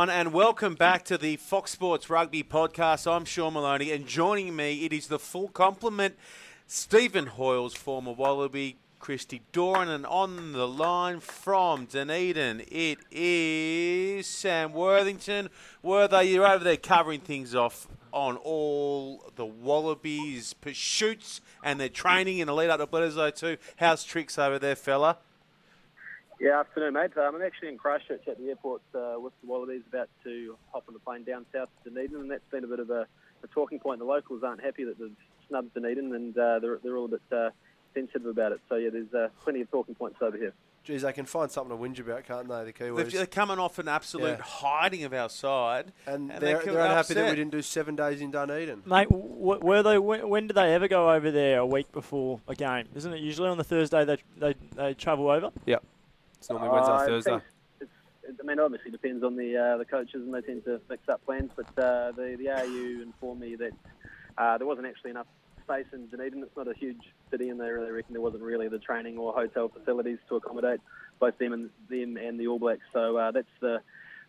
Everyone, and welcome back to the Fox Sports Rugby Podcast. I'm Sean Maloney, and joining me, it is the full complement Stephen Hoiles, former Wallaby, Christy Doran, and on the line from Dunedin, it is Sam Worthington. Worthy, you're over there covering things off on all the Wallabies' pursuits and their training in the lead up to Bledisloe two. How's tricks over there, fella? Yeah, afternoon, mate. Um, I'm actually in Christchurch at the airport uh, with the Wallabies, about to hop on the plane down south to Dunedin, and that's been a bit of a, a talking point. The locals aren't happy that they've snubbed Dunedin, and uh, they're, they're all a bit uh, sensitive about it. So, yeah, there's uh, plenty of talking points over here. Geez, they can find something to whinge about, can't they, the Kiwis? They're coming off an absolute Yeah. hiding of our side. and, and they're, they they're unhappy that we didn't do seven days in Dunedin. Mate, w- were they? When, when did they ever go over there? A week before a game, isn't it? Usually on the Thursday they they, they travel over. It's normally Wednesday, Uh, I Thursday. think It's, it, I mean, obviously depends on the uh, the coaches, and they tend to mix up plans. But uh, the the AU informed me that uh, there wasn't actually enough space in Dunedin. It's not a huge city, and they really reckon there wasn't really the training or hotel facilities to accommodate both them and them and the All Blacks. So uh, that's the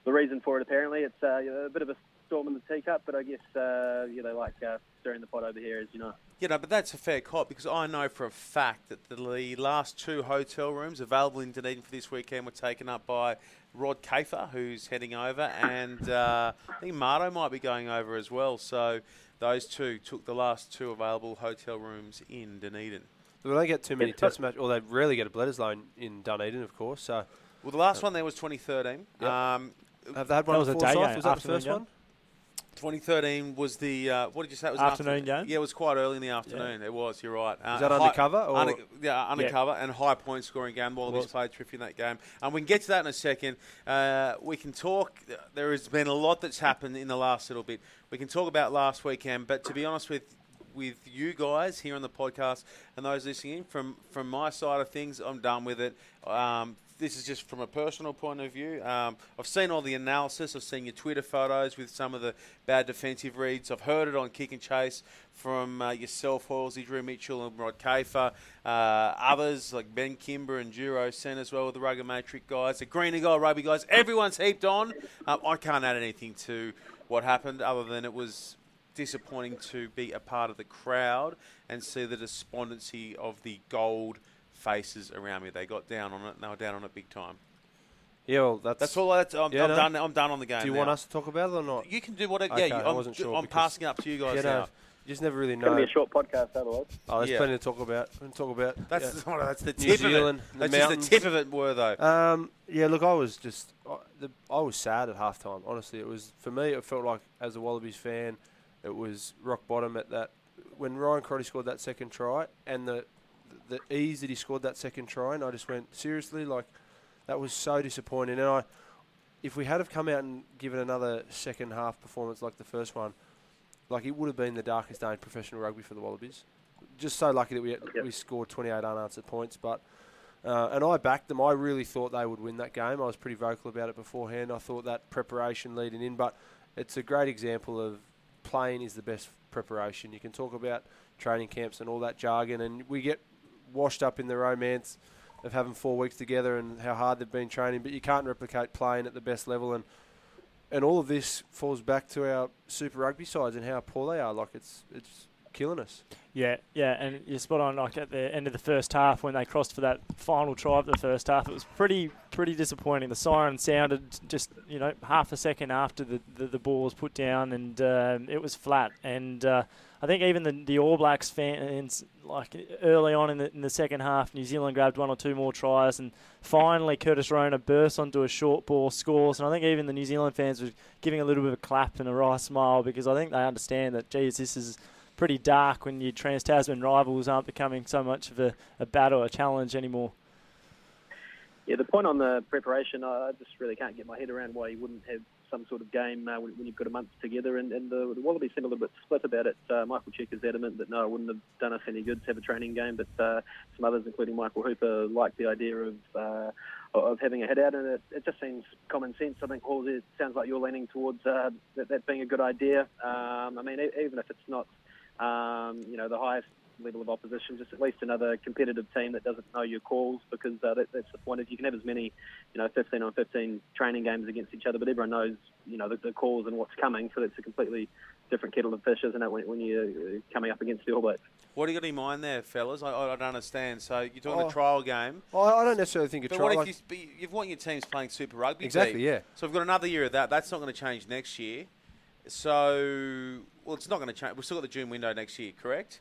the reason for it. Apparently, it's uh, a bit of a storm in the teacup, but I guess uh, you know, like uh, stirring the pot over here, as you know. You know, but that's a fair cop because I know for a fact that the the last two hotel rooms available in Dunedin for this weekend were taken up by Rod Kafer, who's heading over, and uh, I think Marto might be going over as well. So those two took the last two available hotel rooms in Dunedin. Will they don't get too many test matches, or they rarely get a Bledisloe in, in Dunedin, of course. So Well, the last one there was 2013. Yep. Um, have they had one That was a day South? game, Was that the afternoon first game. one? 2013 was the uh, what did you say? It was an Afternoon game? Yeah, it was quite early in the afternoon. It was. You're right. Uh, Was that high- undercover? Or? Under, yeah, undercover and high point scoring game. Wallabies Was- played terrific in that game. And we can get to that in a second. Uh, we can talk. There has been a lot that's happened in the last little bit. We can talk about last weekend, but to be honest with with you guys here on the podcast and those listening in, from from my side of things, I'm done with it. Um, this is just from a personal point of view. Um, I've seen all the analysis. I've seen your Twitter photos with some of the bad defensive reads. I've heard it on Kick and Chase from uh, yourself, Halsey, Drew Mitchell, and Rod Kafer. Uh, others like Ben Kimber and Duro Sen as well with the Rugged Matrix guys, the Green and Gold Rugby guys. Everyone's heaped on. Um, I can't add anything to what happened other than it was disappointing to be a part of the crowd and see the despondency of the gold faces around me. They got down on it, and they were down on it big time. Yeah, well, that's. That's all. That's, I'm, Yeah, I'm no. done. I'm done on the game. do you now. want us to talk about it or not? You can do whatever. Okay, yeah, you, I I'm, wasn't sure I'm passing it up to you guys You know, now. you just never really know. It's going to be a short podcast otherwise. Oh, there's Yeah. plenty to talk about. We can talk about. That's yeah. that's the New tip Zealand, of the it. That's just mountains. the tip of it. Were though. Um, yeah, look, I was just, I, the, I was sad at halftime. Honestly, it was for me. It felt like, as a Wallabies fan, it was rock bottom at that when Ryan Crotty scored that second try and the the ease that he scored that second try. And I just went seriously, like that was so disappointing. And I, if we had have come out and given another second half performance like the first one, like it would have been the darkest day in professional rugby for the Wallabies. Just so lucky that we Yep. we scored 28 unanswered points, but. Uh, and I backed them. I really thought they would win that game. I was pretty vocal about it beforehand. I thought that preparation leading in, but it's a great example of playing is the best preparation. You can talk about training camps and all that jargon, and we get washed up in the romance of having four weeks together and how hard they've been training, but you can't replicate playing at the best level. And and all of this falls back to our Super Rugby sides and how poor they are. Like it's it's killing us. Yeah, yeah, and you're spot on. Like at the end of the first half, when they crossed for that final try of the first half, it was pretty pretty disappointing. The siren sounded just you know half a second after the the, the ball was put down, and um, it was flat. And uh, I think even the the All Blacks fans, like early on in the in the second half, New Zealand grabbed one or two more tries, and finally Curtis Rona burst onto a short ball, scores. And I think even the New Zealand fans were giving a little bit of a clap and a wry smile because I think they understand that, geez, this is pretty dark when your Trans Tasman rivals aren't becoming so much of a, a battle, a challenge anymore. Yeah, the point on the preparation, I just really can't get my head around why you wouldn't have some sort of game uh, when, when you've got a month together. And, and the, the Wallabies seem a little bit split about it. Uh, Michael Cheika is adamant that no, it wouldn't have done us any good to have a training game, but uh, some others, including Michael Hooper, like the idea of uh, of having a head out, and it, it just seems common sense. I think, Halsey, it sounds like you're leaning towards uh, that, that being a good idea. Um, I mean, even if it's not um, you know, the highest level of opposition, just at least another competitive team that doesn't know your calls because uh, that, that's the point. If you can have as many, you know, 15 on 15 training games against each other, but everyone knows, you know, the, the calls and what's coming, so it's a completely different kettle of fish, isn't it, when, when you're uh, coming up against the All Blacks? What do you got in mind there, fellas? I, I don't understand. So you're talking Oh. a trial game. I, I don't necessarily think a But try. what if you, but you've want your teams playing Super Rugby? Exactly, Pete? yeah. So we've got another year of that. That's not going to change next year. So, well, it's not going to change. We've still got the June window next year, correct?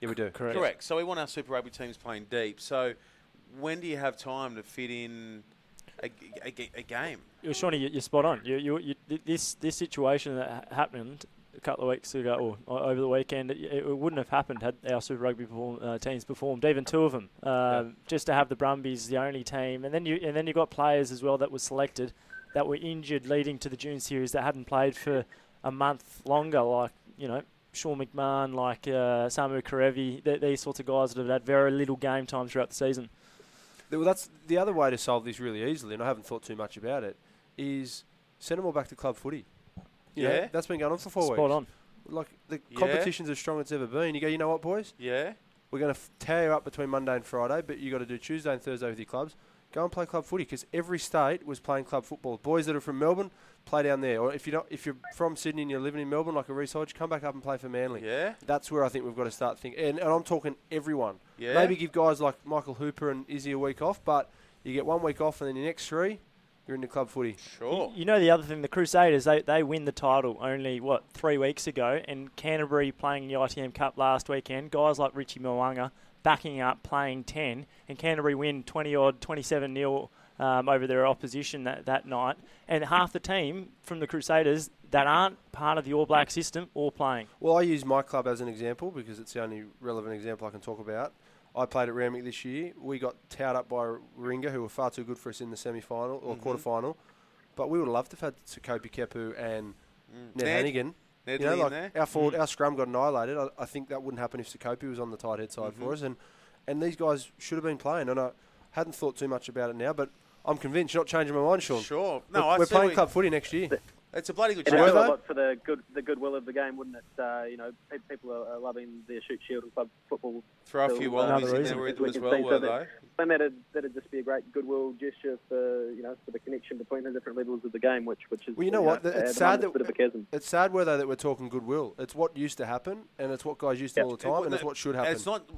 yeah, we do. Correct. Correct. So we want our Super Rugby teams playing deep. So when do you have time to fit in a, a, a game? You're Shawnee, you- you're spot on. You, you, you, this this situation that happened a couple of weeks ago or over the weekend, it, it wouldn't have happened had our Super Rugby perform, uh, teams performed. Even two of them, uh, just to have the Brumbies the only team, and then you and then you got players as well that were selected that were injured leading to the June series that hadn't played for a month longer, like you know. Sean McMahon, like uh, Samu Kerevi, th- these sorts of guys that have had very little game time throughout the season. Well, that's the other way to solve this really easily, and I haven't thought too much about it. Is send them all back to club footy. You know, Yeah. that's been going on for four Spot weeks. on. Like the Yeah. competition's as strong as it's ever been. You go, you know what, boys? Yeah. We're going to f- tear you up between Monday and Friday, but you got to do Tuesday and Thursday with your clubs. Go and play club footy because every state was playing club football. Boys that are from Melbourne play down there, or if you're not, if you're from Sydney and you're living in Melbourne, like a Reece Hodge, come back up and play for Manly. Yeah. That's where I think we've got to start thinking. And, and I'm talking everyone. Yeah. Maybe give guys like Michael Hooper and Izzy a week off, but you get one week off, and then your next three, you're in the club footy. Sure. You know the other thing, the Crusaders, they, they win the title only, what, three weeks ago, and Canterbury playing the ITM Cup last weekend, guys like Richie Mo'unga backing up, playing 10, and Canterbury win 20-odd, 27 nil um, over their opposition that, that night, and half the team from the Crusaders that aren't part of the All Black system all playing. Well, I use my club as an example because it's the only relevant example I can talk about. I played at Randwick this year. We got towed up by Ringa, who were far too good for us in the semi-final or Mhm. quarter-final. But we would have loved to have had Sekope Kepu and Mm. Ned, Ned, Hanigan. Ned you know, Lee in like there. our forward, Mm. our scrum got annihilated. I, I think that wouldn't happen if Sekope was on the tight head side Mhm. for us. And and these guys should have been playing. And I hadn't thought too much about it now, but I'm convinced. You're not changing my mind, Sean. Sure. No, we're, I we're playing what- club footy next year. It's a bloody good It'd Were do chance. a lot for the good the goodwill of the game, wouldn't it? Uh, you know, people are, are loving their Shute Shield and club football. Throw a few wallabies in there with We them as well, were so they? that- And that'd, that'd just be a great goodwill gesture for you know for the connection between the different levels of the game, which which is Well, you know what? It's sad that- of a chasm. It's sad, where though, that we're talking goodwill. It's what used to happen, and it's what guys used to Yep. all the time, wa- and it's what should happen. It's not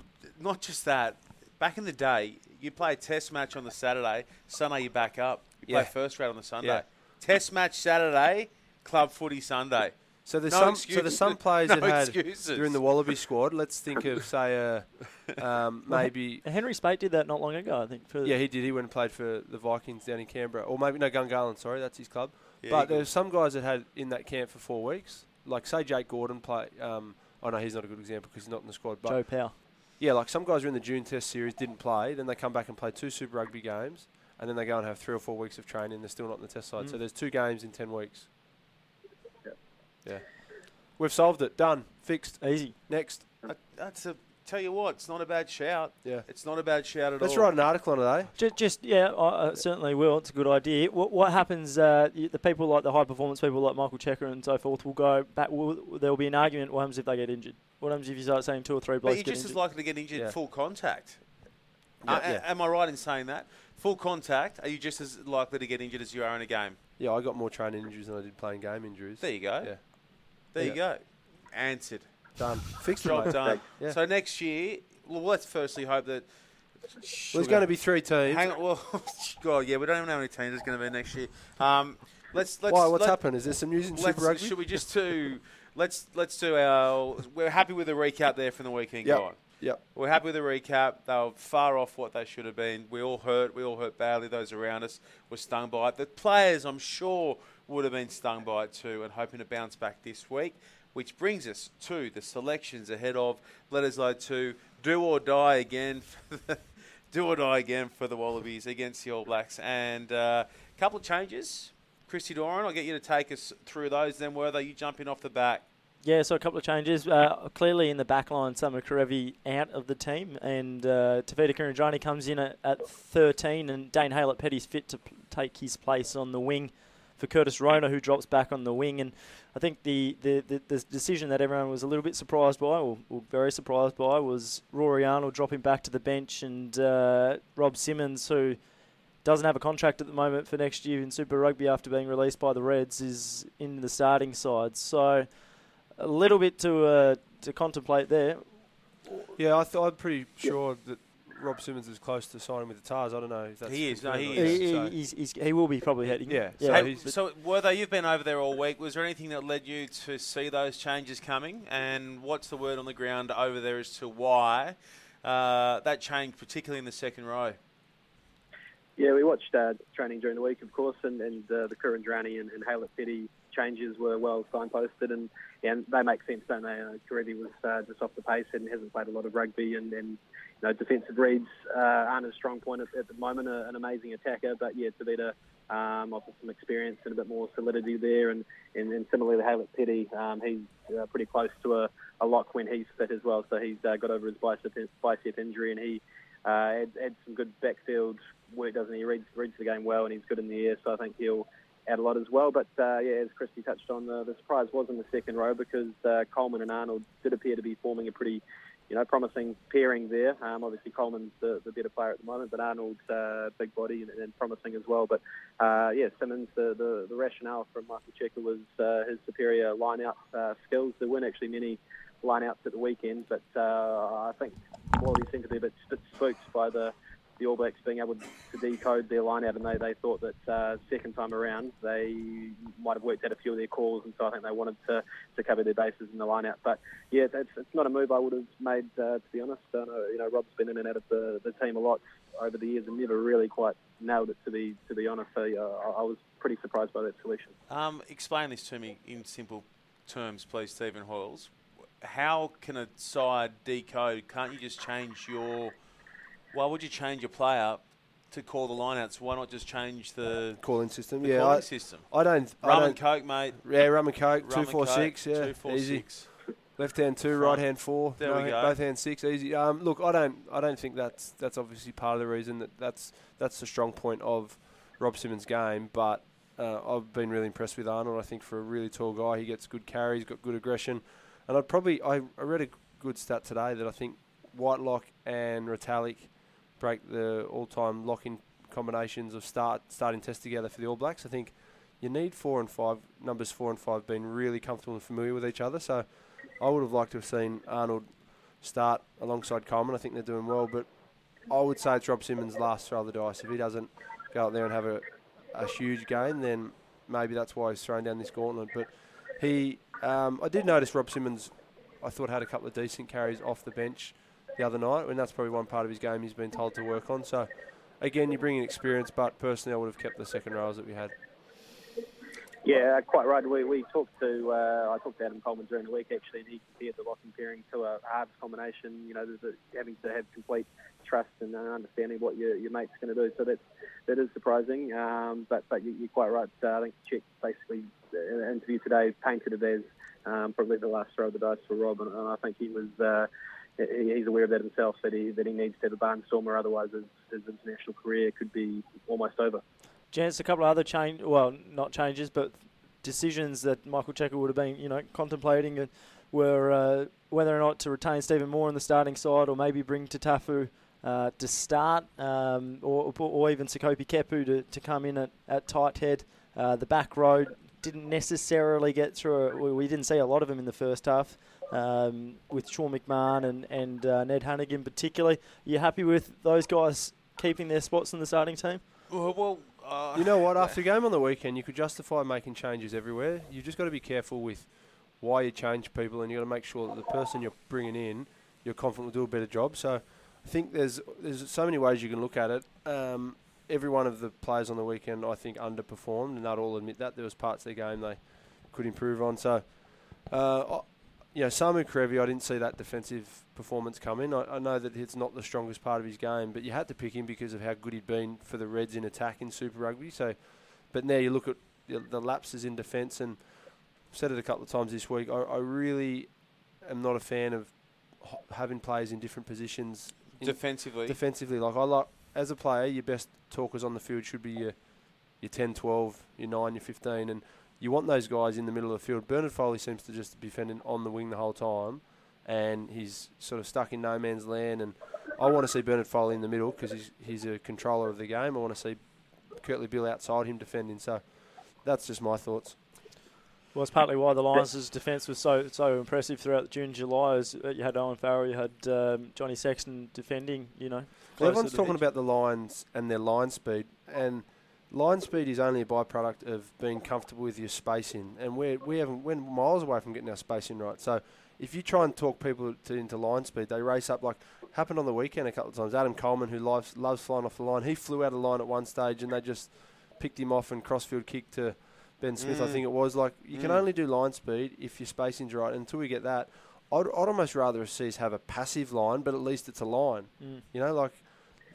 not just that. Back in the day, you play a test match on the Saturday, Sunday you back up. You play Yeah. first round on the Sunday. Yeah. Test match Saturday, club footy Sunday. So there's No some. excuse- So there's some players no that had. excuses. They're in the Wallaby squad. Let's think of say uh, um, maybe. Henry Speight did that not long ago, I think. For Yeah, he did. He went and played for the Vikings down in Canberra, or maybe no Gungahlin. Sorry, that's his club. Yeah, but there's some guys that had in that camp for four weeks. Like say Jake Gordon play. Um, oh no, he's not a good example because he's not in the squad. But Joe Powell. yeah, like some guys are in the June Test series, didn't play, then they come back and play two Super Rugby games, and then they go and have three or four weeks of training. They're still not in the Test side, so Mm. there's two games in ten weeks. Yeah. Yeah, we've solved it. Done. Fixed. Easy. Next. That- That's a tell you what, it's not a bad shout. Yeah. It's not a bad shout at all. Let's write an article on it, eh? Just, just yeah, I I certainly will. It's a good idea. What, what happens? Uh, the people like the high performance people like Michael Cheika and so forth will go back. Will, there will be an argument. What happens if they get injured? What happens if you start saying two or three But blokes you're get just as likely to get injured Yeah. full contact. Yeah, Uh, yeah. Am I right in saying that? Full contact, are you just as likely to get injured as you are in a game? Yeah, I got more training injuries than I did playing game injuries. There you go. Yeah. There you go. Answered. Done. Fixed Job done. Yeah. So next year, well, let's firstly hope that. Well, there's going to be three teams. Hang on, well, God, yeah, we don't even know how many teams there's going to be next year. Um, let's let's. Why? What's let, happened? Is there some news in Super Rugby? should we just do? Let's let's do our. We're happy with the recap there from the weekend Yep. gone. Yep. We're happy with the recap. They were far off what they should have been. We all hurt. We all hurt badly. Those around us were stung by it. The players, I'm sure, would have been stung by it too and hoping to bounce back this week. Which brings us to the selections ahead of Bledisloe 2. Do or die again. Do or die again for the Wallabies against the All Blacks. And a couple of changes. Christy Doran, I'll get you to take us through those. Then, were they you jumping off the back? Yeah, so a couple of changes. Uh, clearly in the back line, Samu Kerevi out of the team, and uh, Tevita Kuridrani comes in at, at 13, and Dane Haylett Petty's fit to p- take his place on the wing for Curtis Rona, who drops back on the wing. And I think the, the, the, the decision that everyone was a little bit surprised by, or, or, very surprised by, was Rory Arnold dropping back to the bench and uh, Rob Simmons, who doesn't have a contract at the moment for next year in Super Rugby after being released by the Reds, is in the starting side. So a little bit to uh, to contemplate there. Yeah, I th- I'm pretty sure that Rob Simmons is close to signing with the Tahs. I don't know if that's He is, no, he is. He, so- he's, he's, he will be probably heading. Yeah, yeah. so Hey, he's- so, Wertho, you've been over there all week. Was there anything that led you to see those changes coming? And what's the word on the ground over there as to why uh, that changed, particularly in the second row? Yeah, we watched uh, training during the week, of course, and, and uh, the Kuridrani and, and Haylett Petty changes were well signposted, and, and they make sense, don't they? Uh, Kerevi was uh, just off the pace and hasn't played a lot of rugby, and, and you know, defensive reads uh, aren't a strong point at, at the moment. An amazing attacker, but yeah, Tevita um, offers some experience and a bit more solidity there, and, and, and similarly, Haylett Petty, um, he's uh, pretty close to a, a lock when he's fit as well. So he's uh, got over his bicep bicep injury, and he uh, adds, adds some good backfield work, doesn't he? He reads, reads the game well, and he's good in the air, so I think he'll add a lot as well. But uh, yeah, as Christy touched on, the, the surprise was in the second row because uh, Coleman and Arnold did appear to be forming a pretty, you know, promising pairing there. Um, obviously, Coleman's the, the better player at the moment, but Arnold's uh, big body and, and promising as well. But uh, yeah, Simmons, the, the, the rationale from Michael Cheika was uh, his superior line-out uh, skills. There weren't actually many line-outs at the weekend, but uh, I think Wally seemed to be a bit, bit spooked by the the All Blacks being able to decode their line out, and they, they thought that uh, second time around they might have worked out a few of their calls, and so I think they wanted to, to cover their bases in the line out. But yeah, it's, it's not a move I would have made, uh, to be honest. Know, you know, Rob's been in and out of the, the team a lot over the years and never really quite nailed it, to be to be honest. So yeah, I, I was pretty surprised by that selection. Um, explain this to me in simple terms, please, Stephen Hoyles. How can a side decode? Can't you just change your why would you change your player to call the lineouts? Why not just change the, calling system. the yeah, calling I, system? I don't. I Rum don't and coke, mate. yeah, rum and coke. Rum two and four coke, six. Yeah, two, four, easy. six. Left hand two, right hand four. There no, we go. Both hands six, easy. Um, look, I don't, I don't think that's that's obviously part of the reason that that's that's the strong point of Rob Simmons' game. But uh, I've been really impressed with Arnold. I think for a really tall guy, he gets good carries, got good aggression, and I'd probably I, I read a good stat today that I think Whitelock and Retallick break the all-time lock-in combinations of start starting test together for the All Blacks. I think you need four and five numbers four and five being really comfortable and familiar with each other. So I would have liked to have seen Arnold start alongside Coleman. I think they're doing well, but I would say it's Rob Simmons' last throw of the dice. If he doesn't go out there and have a, a huge game, then maybe that's why he's thrown down this gauntlet. But he, um, I did notice Rob Simmons. I thought had a couple of decent carries off the bench the other night, and that's probably one part of his game he's been told to work on. So again, you bring in experience, but personally, I would have kept the second rows that we had. Yeah, quite right. We, we talked to uh, I talked to Adam Coleman during the week actually, and he compared the locking pairing to a halves combination. You know, the, the, having to have complete trust and uh, understanding what your, your mate's going to do. So that's that is surprising. Um, but but you, you're quite right. Uh, I think Chick basically in the interview today painted it as um, probably the last throw of the dice for Rob, and, and I think he was. Uh, He's aware of that himself. That he that he needs to have a barnstormer, otherwise his, his international career could be almost over. Jens, a couple of other change, well, not changes, but decisions that Michael Cheika would have been, you know, contemplating were uh, whether or not to retain Stephen Moore in the starting side, or maybe bring Tatafu uh, to start, um, or, or even Sekope Kepu to, to come in at, at tight head. Uh, the back row didn't necessarily get through. We didn't see a lot of him in the first half. Um, with Sean McMahon and and uh, Ned Hanigan particularly, are you happy with those guys keeping their spots in the starting team? Well, well uh, You know what? After a game on the weekend, you could justify making changes everywhere. You've just got to be careful with why you change people, and you've got to make sure that the person you're bringing in, you're confident will do a better job. So, I think there's there's so many ways you can look at it. Um, every one of the players on the weekend, I think, underperformed, and they'd all admit that there was parts of their game they could improve on. So, uh, I- you know, Samu Kerevi, I didn't see that defensive performance coming. I, I know that it's not the strongest part of his game, but you had to pick him because of how good he'd been for the Reds in attack in Super Rugby. So, but now you look at the, the lapses in defence, and I've said it a couple of times this week. I, I really am not a fan of having players in different positions in- defensively. defensively. Like I like as a player, your best talkers on the field should be your your 10, 12, your 9, your 15, and you want those guys in the middle of the field. Bernard Foley seems to just be defending on the wing the whole time, and he's sort of stuck in no man's land. And I want to see Bernard Foley in the middle because he's, he's a controller of the game. I want to see Kurtley Beale outside him defending. So that's just my thoughts. Well, it's partly why the Lions' defence was so so impressive throughout June, July. Is you had Owen Farrell, you had um, Johnny Sexton defending. You know, well, everyone's talking about the Lions and their line speed, and line speed is only a byproduct of being comfortable with your spacing, and we we haven't we're miles away from getting our spacing right. So if you try and talk people to, into line speed, they race up like happened on the weekend a couple of times. Adam Coleman, who loves loves flying off the line, he flew out of line at one stage, and they just picked him off and crossfield kick to Ben Smith, mm. I think it was. Like you mm. can only do line speed if your spacing's right. Until we get that, I'd, I'd almost rather see us have a passive line, but at least it's a line. Mm. You know, like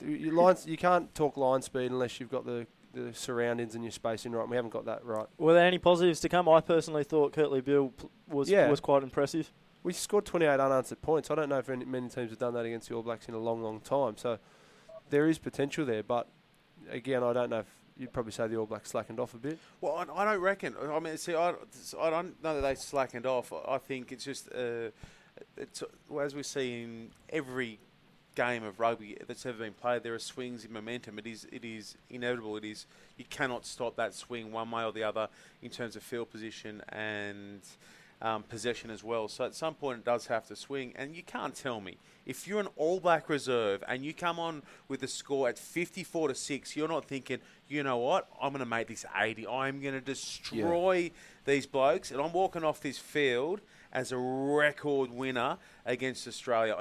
your lines. You can't talk line speed unless you've got the the surroundings and your spacing right. We haven't got that right. Were there any positives to come? I personally thought Kurtley Beale was yeah. was quite impressive. We scored 28 unanswered points. I don't know if any, many teams have done that against the All Blacks in a long, long time. So there is potential there, but again, I don't know if you'd probably say the All Blacks slackened off a bit. Well, I, I don't reckon. I mean, see, I, I don't know that they slackened off. I think it's just, uh, it's well, as we see in every game of rugby that's ever been played, there are swings in momentum. It is, it is inevitable. It is, you cannot stop that swing one way or the other in terms of field position and um, possession as well. So at some point it does have to swing, and you can't tell me if you're an All Black reserve and you come on with a score at 54 to six, you're not thinking, you know what, I'm going to make this 80. I'm going to destroy yeah. these blokes, and I'm walking off this field as a record winner against Australia.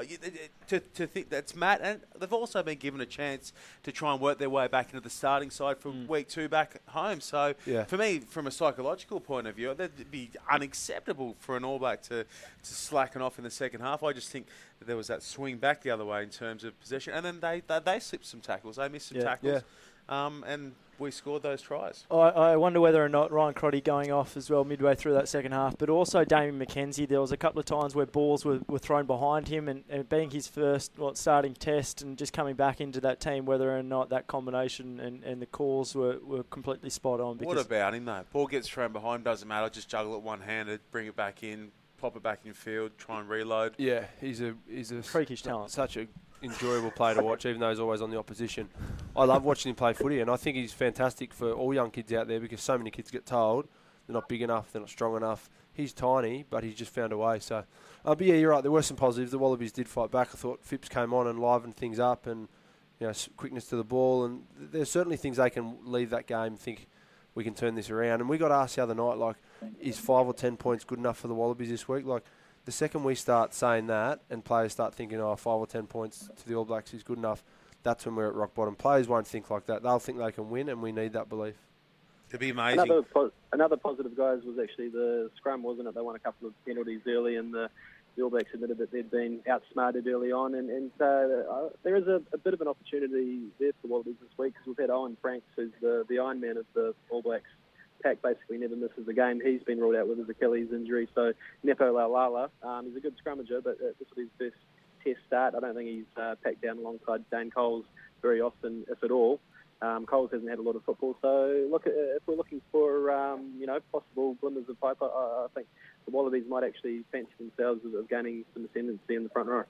To, to think that's Matt, and they've also been given a chance to try and work their way back into the starting side from mm. week two back home. So yeah. for me, from a psychological point of view, that'd be unacceptable for an All Black to, to slacken off in the second half. I just think that there was that swing back the other way in terms of possession, and then they they, they slipped some tackles, they missed some yeah. tackles, yeah. Um, and we scored those tries. I, I wonder whether or not Ryan Crotty going off as well midway through that second half, but also Damian McKenzie. There was a couple of times where balls were, were thrown behind him, and, and being his first well, starting test and just coming back into that team, whether or not that combination and, and the calls were, were completely spot on. What about him though? Ball gets thrown behind, doesn't matter. Just juggle it one handed, bring it back in, pop it back in field, try and reload. Yeah, he's a he's a freakish talent. Such a enjoyable player to watch, even though he's always on the opposition. I love watching him play footy, and I think he's fantastic for all young kids out there because so many kids get told they're not big enough, they're not strong enough. He's tiny, but he's just found a way. So, uh, but yeah, you're right. There were some positives. The Wallabies did fight back. I thought Phipps came on and livened things up, and you know, quickness to the ball, and there's certainly things they can leave that game. Think we can turn this around. And we got asked the other night, like, is five or ten points good enough for the Wallabies this week? Like, the second we start saying that and players start thinking, oh, five or ten points to the All Blacks is good enough, that's when we're at rock bottom. Players won't think like that. They'll think they can win, and we need that belief. To be amazing. Another, po- another positive, guys, was actually the scrum, wasn't it? They won a couple of penalties early, and the, the All Blacks admitted that they'd been outsmarted early on. And, and uh, uh, there is a, a, bit of an opportunity there for the Wallabies this week because we've had Owen Franks, who's the, the Iron Man of the All Blacks, Pack basically never misses a game. He's been ruled out with his Achilles injury. So Nepo Laulala, um, he's a good scrummager, but uh, this will be his first test start. I don't think he's uh, packed down alongside Dane Coles very often, if at all. Um, Coles hasn't had a lot of football, so look at, if we're looking for um, you know possible glimmers of hope, I, I, think the Wallabies might actually fancy themselves of, of gaining some ascendancy in the front row.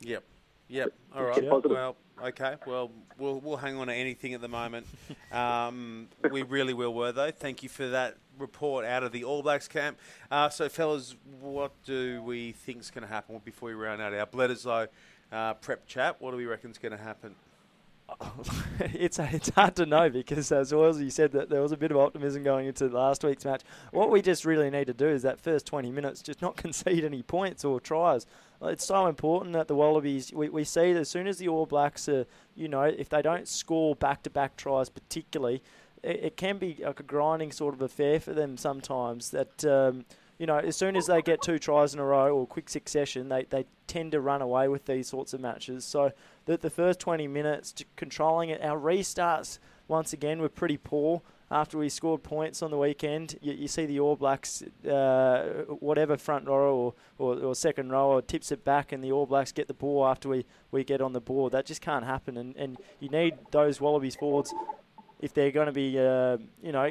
Yep. Yep. All right. Well, okay. Well, we'll we'll hang on to anything at the moment. Um, we really will, Wertho. Thank you for that report out of the All Blacks camp. Uh, so, fellas, what do we think is going to happen before we round out our Bledisloe uh, prep chat? What do we reckon is going to happen? it's it's hard to know because as well as you said that there was a bit of optimism going into last week's match. What we just really need to do is that first 20 minutes just not concede any points or tries. It's so important that the Wallabies we, we see that as soon as the All Blacks are you know if they don't score back to back tries particularly, it, it, can be like a grinding sort of affair for them sometimes. That um, you know, as soon as they get two tries in a row or quick succession, they, they tend to run away with these sorts of matches. So the, the first 20 minutes, controlling it, our restarts, once again, were pretty poor. After we scored points on the weekend, you, you see the All Blacks, uh, whatever front row or, or, or, second row, tips it back, and the All Blacks get the ball after we, we get on the board. That just can't happen, and, and you need those Wallabies forwards if they're going to be, uh, you know,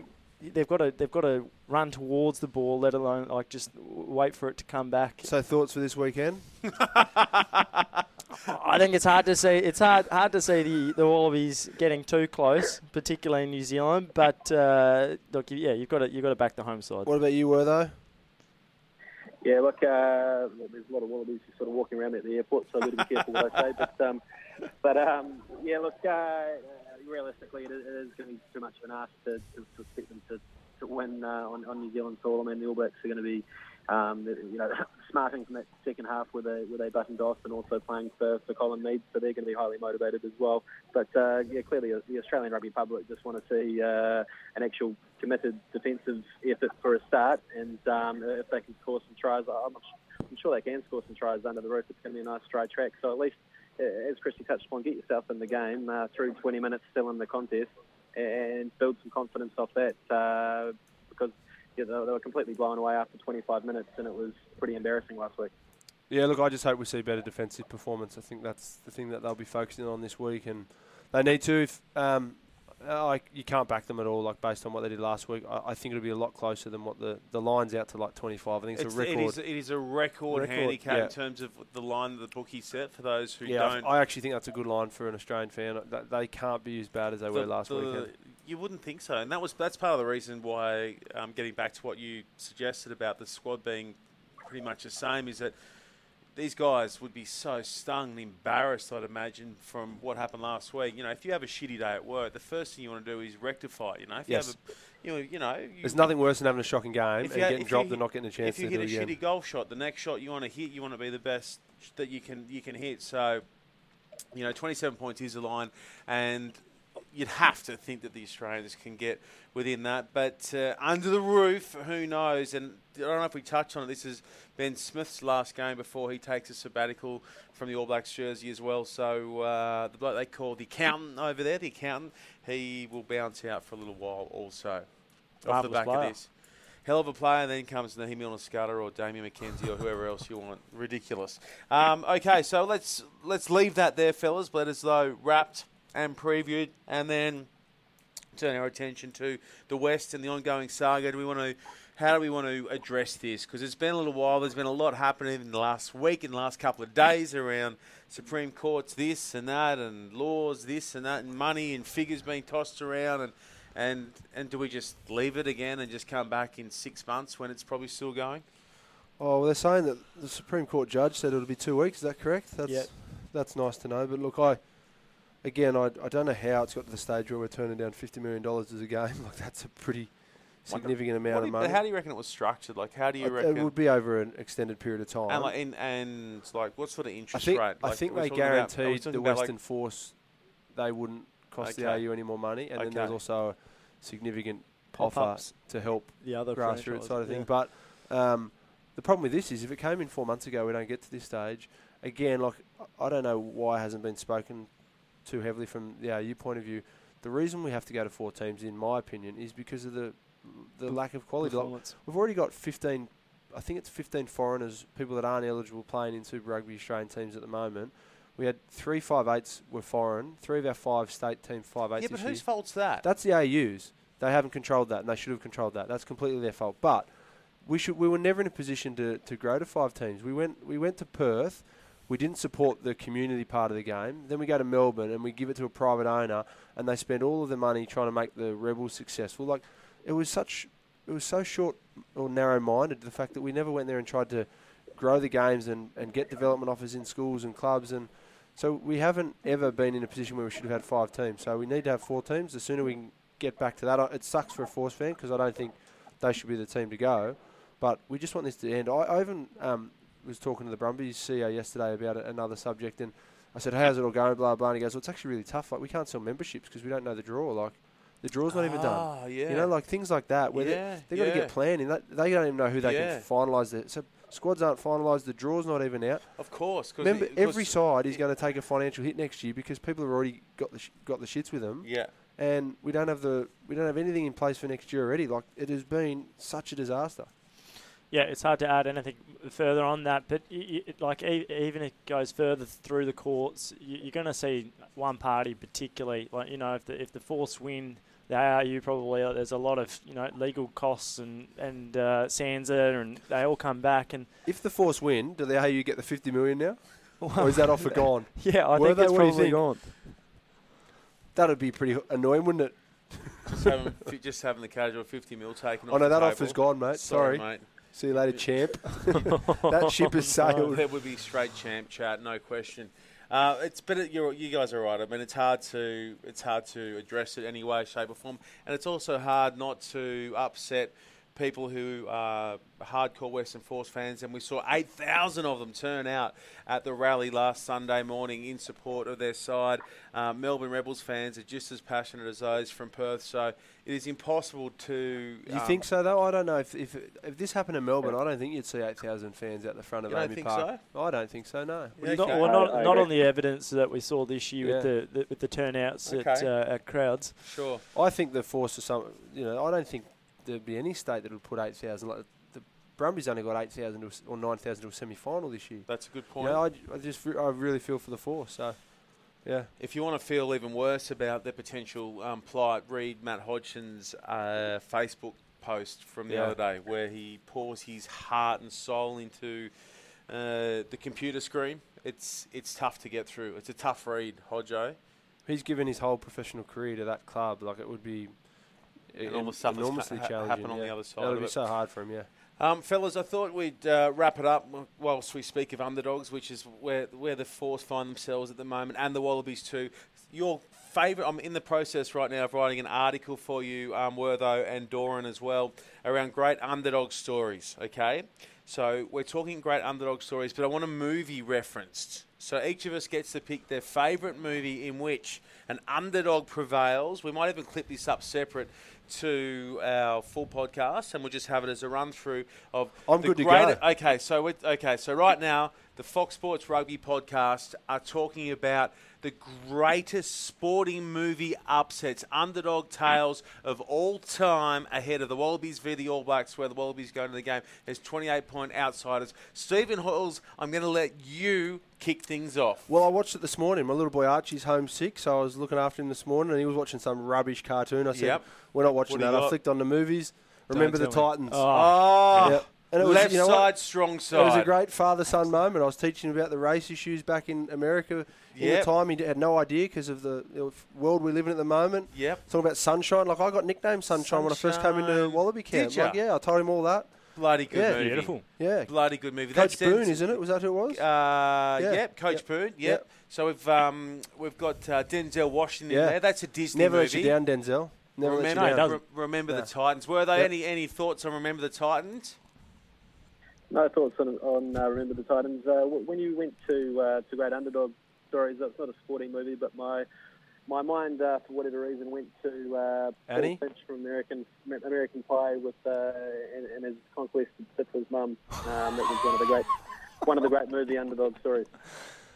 they've got to they've got to run towards the ball, let alone like just wait for it to come back. So thoughts for this weekend? I think it's hard to see. It's hard hard to see the, the Wallabies getting too close, particularly in New Zealand. But uh, look, yeah, you've got to you've got to back the home side. What about you, Wertho? Yeah, look, uh, there's a lot of wallabies just sort of walking around at the airport, so I've got to be careful what I say. But, um, but um, yeah, look, uh, realistically, it is, it is going to be too much of an ask to, to, to expect them to, to win uh, on, on New Zealand soil. I mean, the All Blacks are going to be, um, you know, smarting from that second half where they where they buttoned off and also playing for, for Colin Mead, so they're going to be highly motivated as well. But uh, yeah, clearly the Australian rugby public just want to see uh, an actual committed defensive effort for a start, and um, if they can score some tries, I'm, I'm sure they can score some tries under the roof. It's going to be a nice straight track. So at least, as Christy touched upon, get yourself in the game uh, through 20 minutes still in the contest, and build some confidence off that uh, because yeah, they, they were completely blown away after 25 minutes, and it was pretty embarrassing last week. Yeah, look, I just hope we see better defensive performance. I think that's the thing that they'll be focusing on this week, and they need to. If, um, uh, like you can't back them at all, like based on what they did last week. I, I think it'll be a lot closer than what the the line's out to like 25. I think it's, It's, a record. it, is, it is a record, Record, handicap yeah. in terms of the line that the bookie set for those who yeah, don't. I actually think that's a good line for an Australian fan. That they can't be as bad as they were last the- weekend. You wouldn't think so, and that was that's part of the reason why. Um, getting back to what you suggested about the squad being pretty much the same, is that these guys would be so stung and embarrassed, I'd imagine, from what happened last week. You know, if you have a shitty day at work, the first thing you want to do is rectify. it, You know, if Yes. you have a, you know, you know, you, There's nothing worse than having a shocking game and you ha- getting dropped and not getting a chance if you hit a shitty golf shot, the next shot you want to hit, you want to be the best that you can you can hit. So, you know, 27 points is the line, and you'd have to think that the Australians can get within that. But uh, under the roof, who knows? And I don't know if we touch on it. This is Ben Smith's last game before he takes a sabbatical from the All Blacks jersey as well. So uh, the bloke they call the accountant over there, the accountant, he will bounce out for a little while also. Off the back player. of this. Hell of a player, then comes Naheem Scudder or Damian McKenzie or whoever else you want. Ridiculous. Um, okay, so let's let's leave that there, fellas. Though wrapped and previewed, and then turn our attention to the West and the ongoing saga. Do we want to? How do we want to address this? Because it's been a little while. There's been a lot happening in the last week, in the last couple of days around Supreme Courts, this and that, and laws, this and that, and money and figures being tossed around, and and and do we just leave it again and just come back in six months when it's probably still going? Oh, well, they're saying that the Supreme Court judge said it'll be two weeks. Is that correct? That's Yep. that's nice to know. But look, I again, I, I don't know how it's got to the stage where we're turning down fifty million dollars as a game. Like that's a pretty significant What amount do of money. how do you reckon it was structured? Like, how do you Uh, reckon? it would be over an extended period of time. and like, and, and like, what sort of I interest think rate? I think they talking about- guaranteed the about, like- Western Force they wouldn't cost the AU any more money, and then there's also a significant offer Pop-ups. to help The other grassroots side of thing. yeah. But um, the problem with this is if it came in four months ago, we don't get to this stage. Again, like I- I don't know why it hasn't been spoken too heavily from the AU point of view. The reason we have to go to four teams, in my opinion, is because of the the lack of quality. Like, we've already got 15, I think it's 15 foreigners, people that aren't eligible playing in Super Rugby Australian teams at the moment. We had three five eights were foreign. Three of our five state team five eights Yeah, but whose fault's that? That's the AU's. They haven't controlled that, and they should have controlled that. That's completely their fault. But we should. We were never in a position to, to grow to five teams. We went. We went to Perth. We didn't support the community part of the game. Then we go to Melbourne and we give it to a private owner, and they spend all of the money trying to make the Rebels successful. Like it was such. It was so short or narrow-minded. The fact that we never went there and tried to grow the games and, and get development offers in schools and clubs and so we haven't ever been in a position where we should have had five teams. So we need to have four teams. The sooner we can get back to that, it sucks for a Force fan because I don't think they should be the team to go. But we just want this to end. I, I even um, was talking to the Brumbies CEO yesterday about another subject, and I said, "How's it all going?" Blah blah. And he goes, "Well, it's actually really tough. Like we can't sell memberships because we don't know the draw. Like the draw's not even done. Ah, yeah. You know, like things like that where Yeah, they, they've got to get planning. That, they don't even know who they Yeah. can finalise. The, so squads aren't finalised. The draw's not even out. of course. 'cause Remember, it- every side is going to take a financial hit next year because people have already got the sh- got the shits with them, Yeah. and we don't have the we don't have anything in place for next year already. Like it has been such a disaster. Yeah, it's hard to add anything further on that, but y- y- like e- even if it goes further through the courts, y- you're going to see one party particularly, like you know, if the if the Force win the ARU probably uh, there's a lot of you know legal costs and and uh, SANZAAR and they all come back and If the Force win, do the AU get the 50 million now? Or is that offer gone? yeah I Were think they? it's What do you probably gone. That'd be pretty annoying, wouldn't it? Just having, just having the casual 50 mil taken off Oh no, the that table. offer's gone, mate. Sorry. mate. See you later, champ. that ship has sailed. There would be straight champ chat, no question. Uh, it's but it, you're, you guys are right. I mean, it's hard to it's hard to address it any way, shape, or form, and it's also hard not to upset people who are hardcore Western Force fans. And we saw eight thousand of them turn out at the rally last Sunday morning in support of their side. Uh, Melbourne Rebels fans are just as passionate as those from Perth, so it is impossible to. You um, think so though? I don't know. If if, if this happened in Melbourne, I don't think you'd see 8,000 fans out the front of You don't AAMI think Park. I don't think so. No. Yeah, Not, well, not, I- I not on the evidence that we saw this year with the, the with the turnouts at, uh, at crowds. Sure. I think the Force is some. You know, I don't think there'd be any state that would put 8,000. Like the Brumbies only got 8,000 to a s- or 9,000 to a semi-final this year. That's a good You point. know, I, I just I really feel for the four. So, yeah. If you want to feel even worse about their potential um, plight, read Matt Hodgson's uh, Facebook post from the Yeah. other day where he pours his heart and soul into uh, the computer screen. It's it's tough to get through. It's a tough read, Hodjo. He's given his whole professional career to that club. Like it would be And en- all the stuff that's enormously ha- ha- challenging. happen on the other side That'll be it. so hard for him. Yeah. Um, fellas, I thought we'd uh, wrap it up whilst we speak of underdogs, which is where where the Force find themselves at the moment, and the Wallabies too. Your favourite? I'm in the process right now of writing an article for you, um, Wertho and Doran as well, around great underdog stories. Okay, so we're talking great underdog stories, but I want a movie referenced. So each of us gets to pick their favourite movie in which an underdog prevails. We might even clip this up separate to our full podcast, and we'll just have it as a run through of. I'm the good to go. Okay, so okay, so right now the Fox Sports Rugby podcast are talking about the greatest sporting movie upsets, underdog tales of all time ahead of the Wallabies v the All Blacks, where the Wallabies go into the game as 28 point outsiders. Stephen Hoyles, I'm going to let you kick things off. Well, I watched it this morning. My little boy Archie's home sick, so I was looking after him this morning, and he was watching some rubbish cartoon. I said, Yep. "We're not watching What do you that." I got? flicked on the movies. Remember the tell me. Titans? Oh. Oh, Yeah. And it was, left you know side, what? strong It was a great father-son moment. I was teaching him about the race issues back in America. In Yep. the time, he had no idea because of the you know, world we live in at the moment. Yep. Talking about sunshine, like I got nicknamed Sunshine, when I first came into Sunshine. Wallaby camp. Did ya? Like, yeah, I told him all that. Bloody good Yeah. movie. Beautiful. Yeah, Bloody good movie. Coach That's Boone, isn't it? Was that who it was? Uh, Yeah. Yep, Coach Yep. Boone. Yep. Yep. So we've um, we've got uh, Denzel Washington Yeah. there. That's a Disney Never let movie. you down, Denzel. Never let you remember, No, down. re- remember No. the Titans. Were they Yep. any any thoughts on Remember the Titans? No thoughts on, on uh, Remember the Titans. Uh, w- when you went to uh, to Great Underdog Stories, that's not a sporting movie, but my my mind, uh, for whatever reason, went to uh, Paul Annie? Finch from American American Pie with uh, and, and his conquest of Stifler's mum. Um, that was one of the great one of the great movie underdog stories.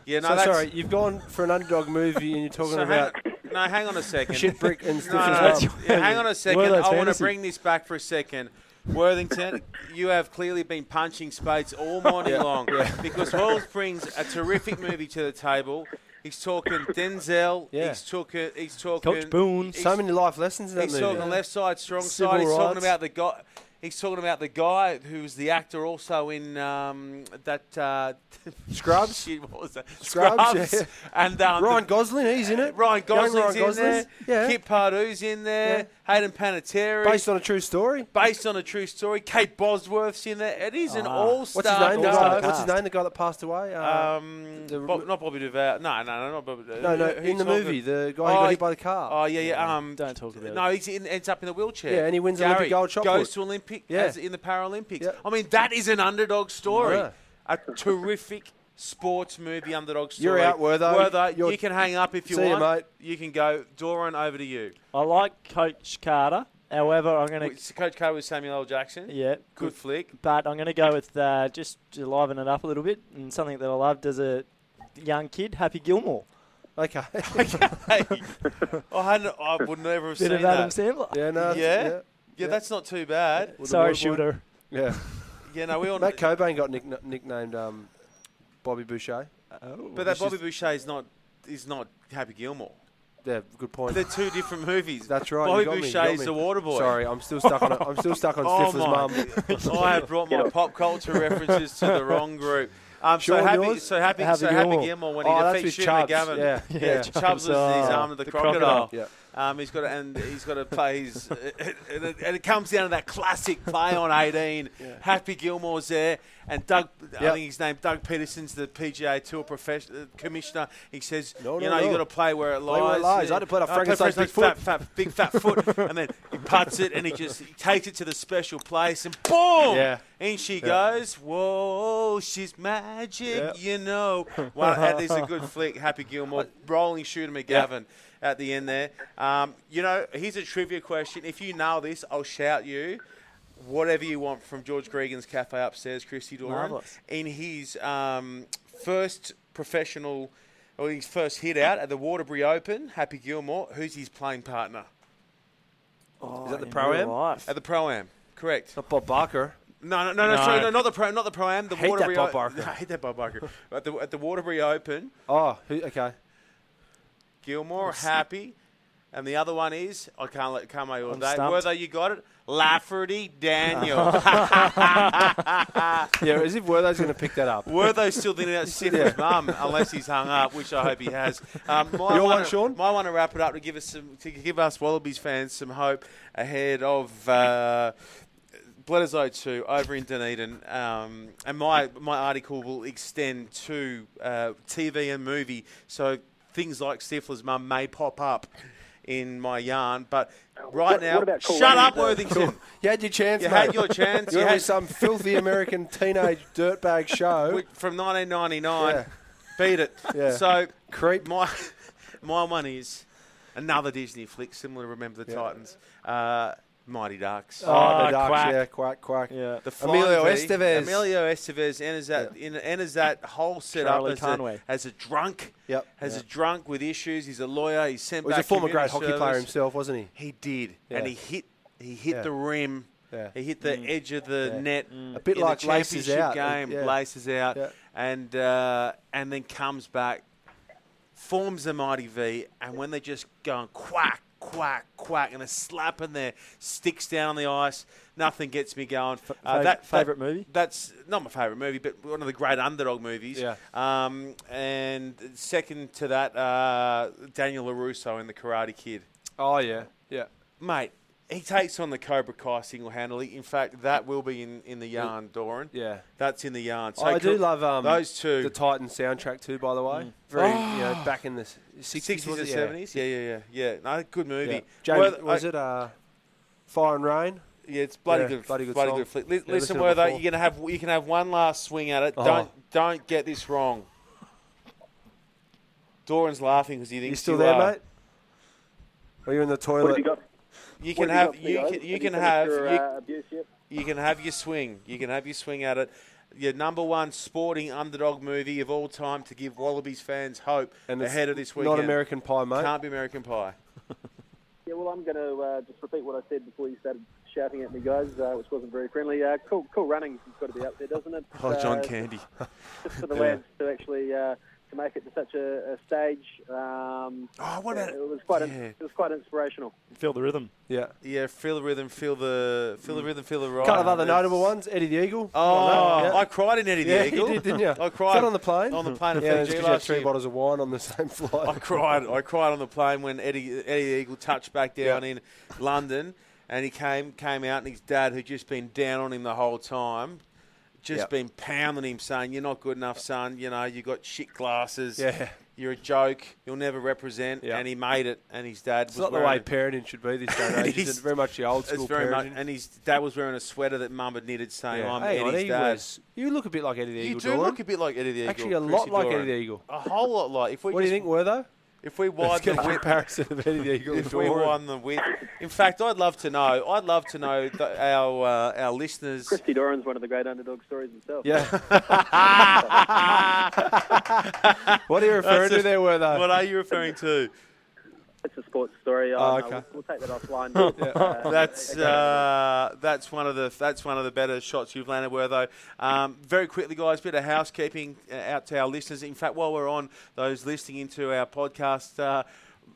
Yeah, no, so sorry, you've gone for an underdog movie and you're talking so about hang, no, hang on a second. shit brick and No, Stifler's no, yeah, hang on a second. I want to bring this back for a second. Worthington, you have clearly been punching spades all morning Yeah, long yeah. because Wells brings a terrific movie to the table. He's talking Denzel. Yeah. He's talking. He's talking. Coach Boone. he's- So many life lessons in that He's movie. talking left side, strong Civil side. He's talking about the guy. He's talking about the guy who's the actor also in um, that uh, Scrubs? shit, what was that? Scrubs, yeah. and um, Ryan the- Gosling, he's in it. Ryan Gosling's Ryan in Gosling. there. Yeah. Kip Pardue's in there. Yeah. Hayden Panettiere. Based on a true story. based on a true story. Kate Bosworth's in there. It is an Ah. all-star What's his name? The guy, what's his name? The guy that passed away. Uh, Um, the- Bob, not Bobby Duvall. No, no, no, not Bobby. no, no, who in the talking- movie, the guy who Oh, got hit by the car. Oh yeah, yeah. Um, Don't talk about no, it. he's in, ends up in the wheelchair. Yeah, and he wins Gary Olympic gold shot Goes to Olympic Yeah. as in the Paralympics. Yeah. I mean, that is an underdog story. Yeah. A terrific sports movie underdog story. You're out, Wertho. Wertho, You're- you can hang up if you See ya, want. mate. You can go. Doran, over to you. I like Coach Carter. However, I'm going to Coach Carter with Samuel L. Jackson. yeah, Good flick. but I'm going to go with uh, just to liven it up a little bit and something that I loved as a young kid, Happy Gilmore. Okay. hey, I hadn't. I would never have Bit seen of that. Adam Sandler. yeah, no. it's- Yeah? yeah. Yeah, that's not too bad. With Sorry, shooter. Yeah. Yeah, no, we all. Matt Cobain got nick- nicknamed um, Bobby Boucher. Oh. but that Bobby is- Boucher is not is not Happy Gilmore. Yeah, good point. They're two different movies. That's right. Bobby you got me, you Boucher got is me. the water boy. Sorry, I'm still stuck on. I'm still stuck on Oh Stifler's my! mum. I have brought my pop culture references to the wrong group. Um, so happy, yours? so happy, Happy so happy Gilmore. Gilmore when he Oh, that's defeats with Shooter Chubbs. McGavin. Yeah, yeah, yeah. Chubbs was his arm of the, the crocodile. Yeah. Um, he's got to, and he's got to play his, and, it, and it comes down to that classic play on 18. Happy Gilmore's there, and Doug, I think his name Doug Peterson's the PGA Tour profession, uh, commissioner. He says, No, you no, know, you no. got to play where it lies. Play where it lies. I had to put a Frankenstein's big fat, fat, big fat foot, and then he puts it, and he just he takes it to the special place, and boom, Yeah. in she Yeah. goes. Whoa, she's magic, Yeah. you know. Well, and there's a good flick. Happy Gilmore, rolling shooter McGavin at the end there. Um, you know, here's a trivia question. If you nail this, I'll shout you. Whatever you want from George Gregan's cafe upstairs, Christy Doran. Marvellous. In his um, first professional, or his first hit out at the Waterbury Open, Happy Gilmore, who's his playing partner? Oh, Is that the Pro-Am? At the Pro Am, correct. Not Bob Barker. No, no, no, no, No. sorry, no, not the pro, not the pro am. The Hate that Waterbury. Bob O- Barker. I hate that Bob Barker. at the at the Waterbury Open, Oh, who, okay. Gilmore happy, and the other one is I can't let come all I'm day. stumped. Whether you got it, Lafferty Daniel. Yeah, as if Wertho's going to pick that up. Wertho's still thinking about Stifler's mum, unless he's hung up, which I hope he has. Um, my Your one, one, Sean? My one to wrap it up to give us some to give us Wallabies fans some hope ahead of. Uh, Bledisloe 2 over in Dunedin, um, and my my article will extend to uh, TV and movie, so things like Stifler's mum may pop up in my yarn. But right What- now, what shut up, though? Worthington. You had your chance, You mate. had your chance. You You had some filthy American teenage dirtbag show. From 1999. Yeah. Beat it. Yeah. So Creep. my my one is another Disney flick, similar to Remember the Yeah. Titans. Uh, Mighty Ducks. Oh, Oh, the ah, Ducks, quack. yeah, quack, quack. Yeah. The Flying Emilio V, Estevez. Emilio Estevez enters that in, enters that whole setup Charlie as a, Conway. as a drunk. Yep. As Yeah. a drunk with issues. He's a lawyer. He's sent Well, he's back a former great community hockey player himself, wasn't he? He did, Yeah. and he hit he hit Yeah. the rim. Yeah. He hit the mm. edge of the Yeah. net. Mm. A bit in like the Laces championship Out. game. Yeah. Laces out, Yeah. and uh, and then comes back, forms the mighty V, and when they're just going quack, quack, quack, and a slap in there, sticks down on the ice, nothing gets me going. Uh, that favourite that- movie? That's not my favourite movie, but one of the great underdog movies. Yeah. Um, and second to that, uh, Daniel Larusso in The Karate Kid. Oh, yeah. Yeah. Mate, he takes on the Cobra Kai single handedly. In fact, that will be in, in the yarn, Doran. Yeah. That's in the yarn. So Oh, I do co- love um, those two. the Titan soundtrack too, by the way. Very, you know, back in the 60s, 60s was and 70s? Yeah, yeah, yeah. Yeah, no, good movie. Yeah. James, Well, was I- it uh, Fire and Rain? Yeah, it's bloody Yeah, good. bloody good bloody song. good flick. Li- Yeah, listen, listened Wertho, you're gonna have you can have one last swing at it. Oh. Don't don't get this wrong. Doran's laughing because he thinks you're still you there, are. mate? Are you in the What have toilet? You got? You what can have have got for me, you can Have you you can have your, you, uh, you can have your swing. You can have your swing at it. Your number one sporting underdog movie of all time to give Wallabies fans hope And it's ahead of this weekend. Not American Pie, mate. Can't be American Pie. Yeah, well, I'm going to uh, just repeat what I said before you started shouting at me, guys, uh, which wasn't very friendly. Uh, cool, cool running has got to be up there, doesn't it? Oh, John Uh, Candy. Just for the Yeah. lads to actually uh, to make it to such a, a stage. Um, Oh, what about it was quite yeah. it was quite inspirational. Feel the rhythm. Yeah. Yeah, feel the rhythm, feel the feel the rhythm, feel the ride. A couple of other That's- notable ones. Eddie the Eagle. Oh, Yeah. I cried in Eddie yeah, the Eagle. you did, didn't you? I cried on the plane? on the plane to yeah, it's you had last three year. bottles of wine on the same flight. I cried. I cried on the plane when Eddie Eddie the Eagle touched back down Yeah. in London, and he came came out, and his dad, who'd just been down on him the whole time, just Yep. been pounding him, saying, "You're not good enough, son. You know, you got shit glasses. Yeah. You're a joke. You'll never represent." Yeah. and he made it. And his dad It's was not the way parenting should be this day. Eh? He's- It's very much the old school very much, parenting. and his dad was wearing a sweater that Mum had knitted, saying, Yeah. "I'm on, Eddie's dad." you look a bit like Eddie the you do Doran. look a bit like Eddie the Eagle. Actually, a Christy lot like Doran. Eddie the Eagle. A whole lot like. If we What do you think, Wertho? If we wide Let's the get width, comparison of Eddie the Eagle if we Doran. won the width. In fact, I'd love to know. I'd love to know that our uh, our listeners. Christy Doran's one of the great underdog stories himself. Yeah. what are you referring That's to a- there, Wertho? What are you referring to? It's a sports story. Oh, Uh, okay. we'll, we'll take that offline. Uh, That's okay. uh, that's one of the that's one of the better shots you've landed, Wertho. Um, very quickly, guys, bit of housekeeping uh, out to our listeners. In fact, while we're on those listening into our podcast. Uh,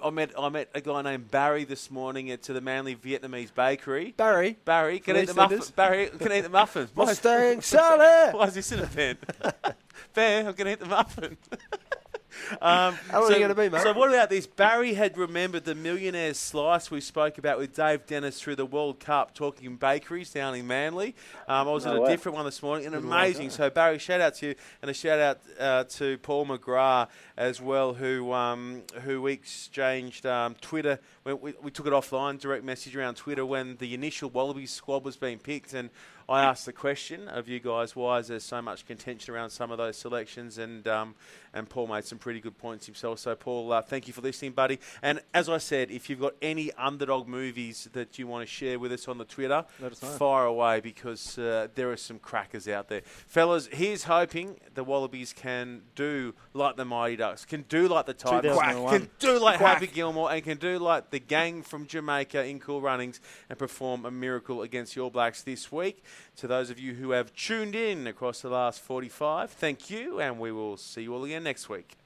I met I met a guy named Barry this morning at to the Manly Vietnamese bakery. Barry, Barry can Can eat the muffins. Barry can eat the muffins. Why- Mustang Sally. Why is this in a pen? Bear, I'm going to eat the muffin. Um, How long are you gonna be, mate? So what about this? Barry had remembered the millionaire's slice we spoke about with Dave Dennis through the World Cup, talking in bakeries down in Manly. Um, I was at Oh, a different one this morning, and amazing. So Barry, shout out to you, and a shout out uh, to Paul McGrath as well, who um, who we exchanged um, Twitter. We, we, we took it offline, direct message around Twitter when the initial Wallabies squad was being picked, and I asked the question of you guys, why is there so much contention around some of those selections? And um, and Paul made some pretty good points himself. So Paul, uh, thank you for listening, buddy. And as I said, if you've got any underdog movies that you want to share with us on the Twitter, fire away because uh, there are some crackers out there, fellas. Here's hoping the Wallabies can do like the Mighty Ducks, can do like the Tigers, can do like Quack. Happy Gilmore, and can do like the gang from Jamaica in Cool Runnings and perform a miracle against the All Blacks this week. To those of you who have tuned in across the last 45, thank you, and we will see you all again next week.